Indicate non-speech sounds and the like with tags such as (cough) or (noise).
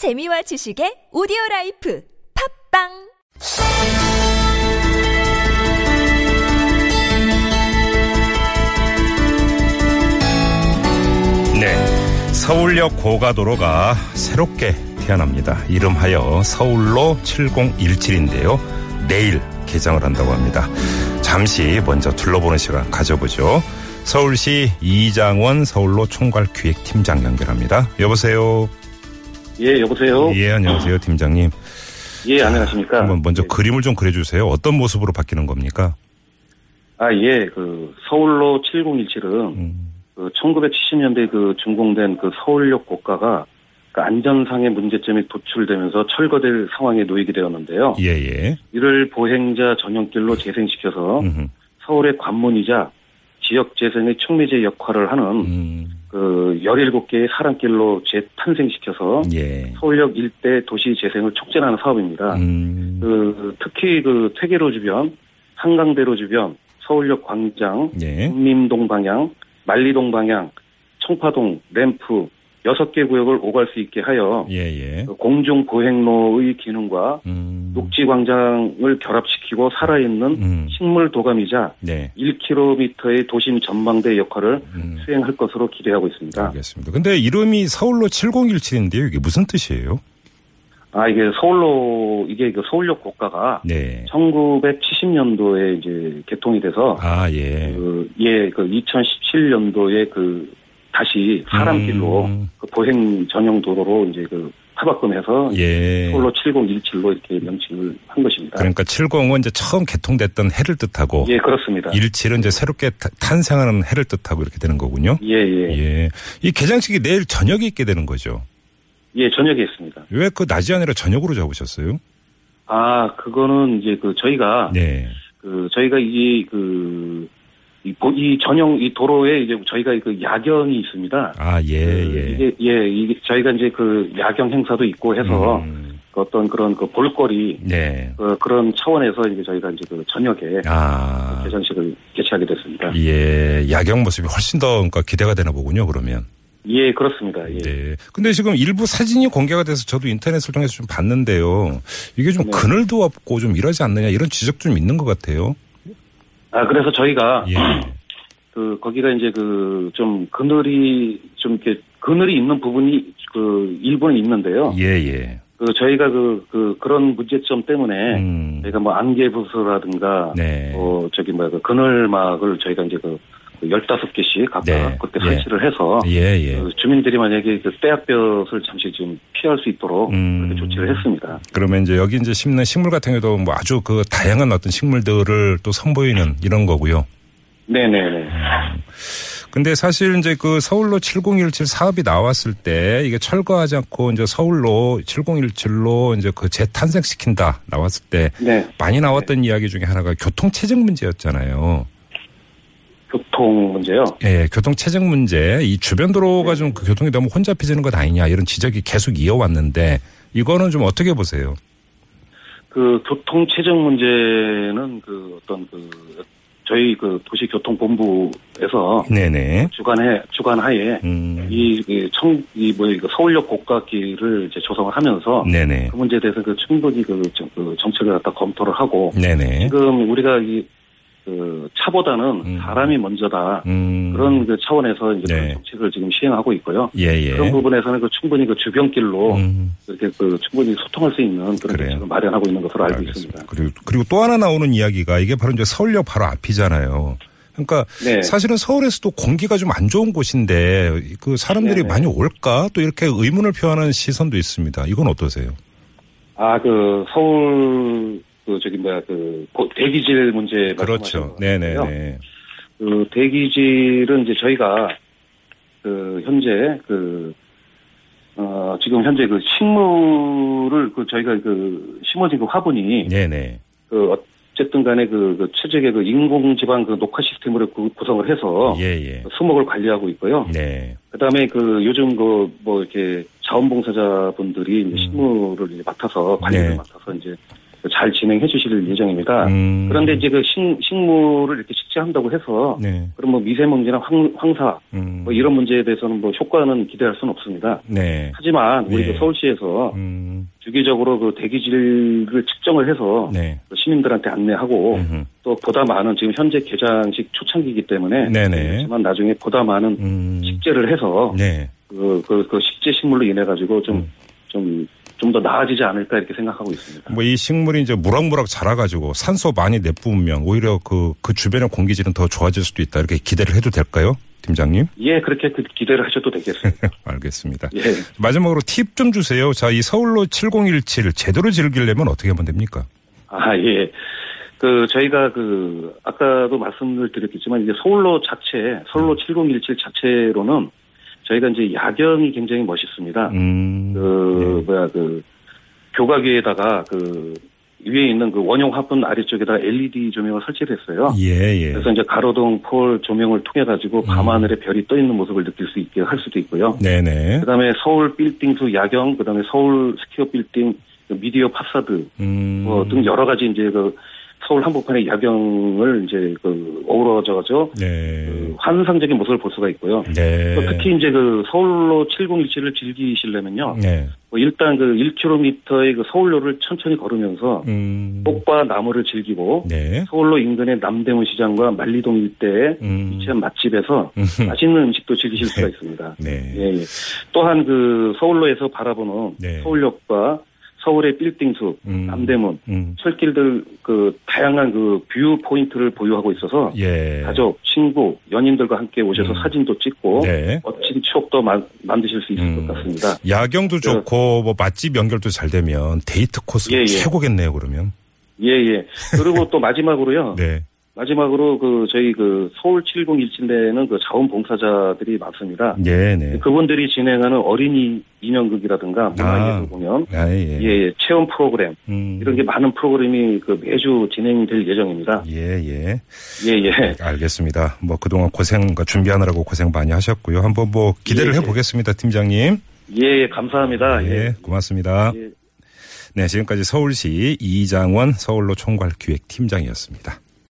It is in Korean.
재미와 지식의 오디오 라이프 팟빵 네. 서울역 고가도로가 새롭게 태어납니다. 이름하여 서울로 7017인데요. 내일 개장을 한다고 합니다. 잠시 먼저 둘러보는 시간 가져보죠. 서울시 이장원 서울로 총괄 기획팀장 연결합니다. 여보세요. 예, 여보세요? 예, 안녕하세요, 팀장님. 예, 안녕하십니까? 한번 먼저 예. 그림을 좀 그려주세요. 어떤 모습으로 바뀌는 겁니까? 아, 예, 그, 서울로 7017은, 음, 그, 1970년대 그 준공된 그 서울역 고가가 그 안전상의 문제점이 도출되면서 철거될 상황에 놓이게 되었는데요. 예, 예. 이를 보행자 전용길로 재생시켜서 음흠, 서울의 관문이자 지역 재생의 촉매제 역할을 하는 음, 그 17개의 사람길로 재탄생시켜서 예. 서울역 일대 도시 재생을 촉진하는 사업입니다. 음, 그 특히 그 퇴계로 주변, 한강대로 주변, 서울역 광장, 예. 국민동 방향, 만리동 방향, 청파동, 램프 여섯 개 구역을 오갈 수 있게 하여 예, 예. 그 공중 보행로의 기능과 음, 녹지 광장을 결합시키고 살아있는 음, 식물 도감이자 네. 1km의 도심 전망대 역할을 음, 수행할 것으로 기대하고 있습니다. 알겠습니다. 근데 이름이 서울로 7017인데요. 이게 무슨 뜻이에요? 아 이게 서울로 이게 그 서울역 고가가 네. 1970년도에 이제 개통이 돼서 아, 예. 그, 예, 그 2017년도에 그 다시 사람길로 음. 그 보행 전용 도로로 이제 그 타박금해서 예. 서울로 7017로 이렇게 명칭을 한 것입니다. 그러니까 70은 이제 처음 개통됐던 해를 뜻하고 예, 그렇습니다. 17은 이제 새롭게 타- 탄생하는 해를 뜻하고 이렇게 되는 거군요. 예, 예, 예, 예. 이 개장식이 내일 저녁에 있게 되는 거죠. 저녁에 있습니다. 왜 그 낮이 아니라 저녁으로 잡으셨어요? 아, 그거는 이제 그 저희가 네. 그 저희가 이 그, 이, 보- 이 전용 이 도로에 이제 저희가 그 야경이 있습니다. 아, 예, 그 예. 이게 예, 이게 저희가 이제 그 야경 행사도 있고 해서 음, 그 어떤 그런 그 볼거리 네. 그 그런 차원에서 이제 저희가 이제 그 저녁에 아. 개장식을 개최하게 됐습니다. 예. 야경 모습이 훨씬 더 그러니까 기대가 되나 보군요, 그러면. 예, 그렇습니다. 예. 네. 근데 지금 일부 사진이 공개가 돼서 저도 인터넷을 통해서 좀 봤는데요. 이게 좀 네. 그늘도 없고 좀 이러지 않느냐 이런 지적 좀 있는 것 같아요. 아, 그래서 저희가 예. (clears throat) 그 거기가 이제 그 좀 그늘이 좀 이렇게 그늘이 있는 부분이 그 일부는 있는데요. 예, 예. 그 저희가 그, 그 그런 문제점 때문에 음. 저희가 뭐 안개 부스라든가 네. 어 저기 뭐야 그 그늘막을 저희가 이제 그 15개씩 각각 네. 그때 예. 설치를 해서 예, 예. 그 주민들이 만약에 그 때학볕을 잠시 좀 피할 수 있도록 음. 그렇게 조치를 했습니다. 그러면 이제 여기 이제 심는 식물 같은 경우도 뭐 아주 그 다양한 어떤 식물들을 또 선보이는 이런 거고요. 네네네. 근데 사실 이제 그 서울로 7017 사업이 나왔을 때 이게 철거하지 않고 이제 서울로 7017로 이제 그 재탄생시킨다 나왔을 때 네. 많이 나왔던 이야기 중에 하나가 교통 체증 문제였잖아요. 교통 문제요. 예, 교통 체증 문제, 이 주변 도로가 좀그 교통이 너무 혼잡해지는 것 아니냐 이런 지적이 계속 이어왔는데 이거는 좀 어떻게 보세요? 그 교통 체증 문제는 그 어떤 그 저희 그 도시교통본부에서 네네. 주관해 주관하에 음, 이청이뭐 이거 서울역 고가길을 이제 조성을 하면서 네네. 그 문제에 대해서 그 충분히 그, 정- 그 정책을 갖다 검토를 하고 네네. 지금 우리가 이 그 차보다는 음. 사람이 먼저다 음, 그런 그 차원에서 이제 네. 그 정책을 지금 시행하고 있고요. 예, 예. 그런 부분에서는 그 충분히 그 주변길로 음, 이렇게 그 충분히 소통할 수 있는 그런. 정책을 마련하고 있는 것으로 알고 알겠습니다. 있습니다. 그리고, 그리고 또 하나 나오는 이야기가 이게 바로 이제 서울역 바로 앞이잖아요. 그러니까 네. 사실은 서울에서도 공기가 좀 안 좋은 곳인데 그 사람들이 네네. 많이 올까 또 이렇게 의문을 표하는 시선도 있습니다. 이건 어떠세요? 아, 그, 서울, 그, 저기, 뭐야, 그, 고- 대기질 문제 그렇죠. 네네네. 그, 대기질은 이제 저희가, 그, 현재, 그, 어, 지금 현재 그 식물을, 그, 저희가 그, 심어진 그 화분이, 네네. 그, 어쨌든 간에 그, 그 최적의 그 인공지방 그 녹화 시스템으로 구, 구성을 해서, 예, 예. 수목을 관리하고 있고요. 네. 그 다음에 그, 요즘 그, 뭐, 이렇게, 자원봉사자분들이 이제 음. 식물을 이제 맡아서, 관리를 네. 맡아서 이제, 잘 진행해 주실 예정입니다. 음. 그런데 이제 그 식, 식물을 이렇게 식재한다고 해서 네. 그럼 뭐 미세먼지나 황, 황사 음. 뭐 이런 문제에 대해서는 뭐 효과는 기대할 수는 없습니다. 네. 하지만 우리 네. 그 서울시에서 음. 주기적으로 그 대기질을 측정을 해서 네. 그 시민들한테 안내하고 음흠. 또 보다 많은 지금 현재 개장식 초창기이기 때문에 네네. 하지만 나중에 보다 많은 음. 식재를 해서 네. 그, 그, 그 식재 식물로 인해 가지고 좀, 음. 좀, 좀 더 나아지지 않을까 이렇게 생각하고 있습니다. 뭐 이 식물이 이제 무럭무럭 자라가지고 산소 많이 내뿜으면 오히려 그, 그 주변의 공기질은 더 좋아질 수도 있다. 이렇게 기대를 해도 될까요? 팀장님? 예, 그렇게 그 기대를 하셔도 되겠습니다. (laughs) 알겠습니다. 예. 마지막으로 팁 좀 주세요. 자, 이 서울로 7017 제대로 즐기려면 어떻게 하면 됩니까? 아, 예. 그, 저희가 그, 아까도 말씀을 드렸겠지만, 이제 서울로 자체, 서울로 7017 자체로는 저희가 이제 야경이 굉장히 멋있습니다. 음. 그, 뭐야, 그, 교각 위에다가 그, 위에 있는 그 원형 화분 아래쪽에다 LED 조명을 설치를 했어요. 예, 예. 그래서 이제 가로등 폴 조명을 통해 가지고 밤하늘에 별이 떠 있는 모습을 느낄 수 있게 할 수도 있고요. 네네. 그다음에 서울 빌딩숲 야경, 그다음에 서울 스퀘어 빌딩 그 media facade 음. 뭐 등 여러 가지 이제 그 서울 한복판의 야경을 이제 그 어우러져서 네. 그 환상적인 모습을 볼 수가 있고요. 네. 또 특히 이제 그 서울로 7017을 즐기시려면요. 네. 뭐 일단 그 1km의 그 서울로를 천천히 걸으면서 음. 꽃과 나무를 즐기고 네. 서울로 인근의 남대문 시장과 만리동 일대에 음. 위치한 맛집에서 음. 맛있는 음식도 즐기실 수가 있습니다. 네. 예, 예. 또한 그 서울로에서 바라보는 네. 서울역과 서울의 빌딩숲, 음. 남대문, 음. 철길 들 그 다양한 그 view point를 보유하고 있어서 예. 가족, 친구, 연인들과 함께 오셔서 음. 사진도 찍고 네. 멋진 추억도 마- 만드실 수 있을 음. 것 같습니다. 야경도 좋고 뭐 맛집 연결도 잘 되면 데이트 코스 예, 예. 최고겠네요, 그러면. 예, 예. 그리고 또 마지막으로요. (laughs) 네. 마지막으로 그 저희 그 서울 7017내는 그 자원봉사자들이 많습니다. 예, 네. 그분들이 진행하는 어린이 인형극이라든가 문화예술 공연, 아, 예. 예, 예, 체험 프로그램 음. 이런 게 많은 프로그램이 그 매주 진행될 예정입니다. 예, 예. 예, 예. 알겠습니다. 뭐 그동안 고생, 준비하느라고 고생 많이 하셨고요. 한번 뭐 기대를 예, 예. 해보겠습니다, 팀장님. 예, 예, 감사합니다. 예, 예. 고맙습니다. 예. 네, 지금까지 서울시 이장원 서울로 총괄 기획팀장이었습니다.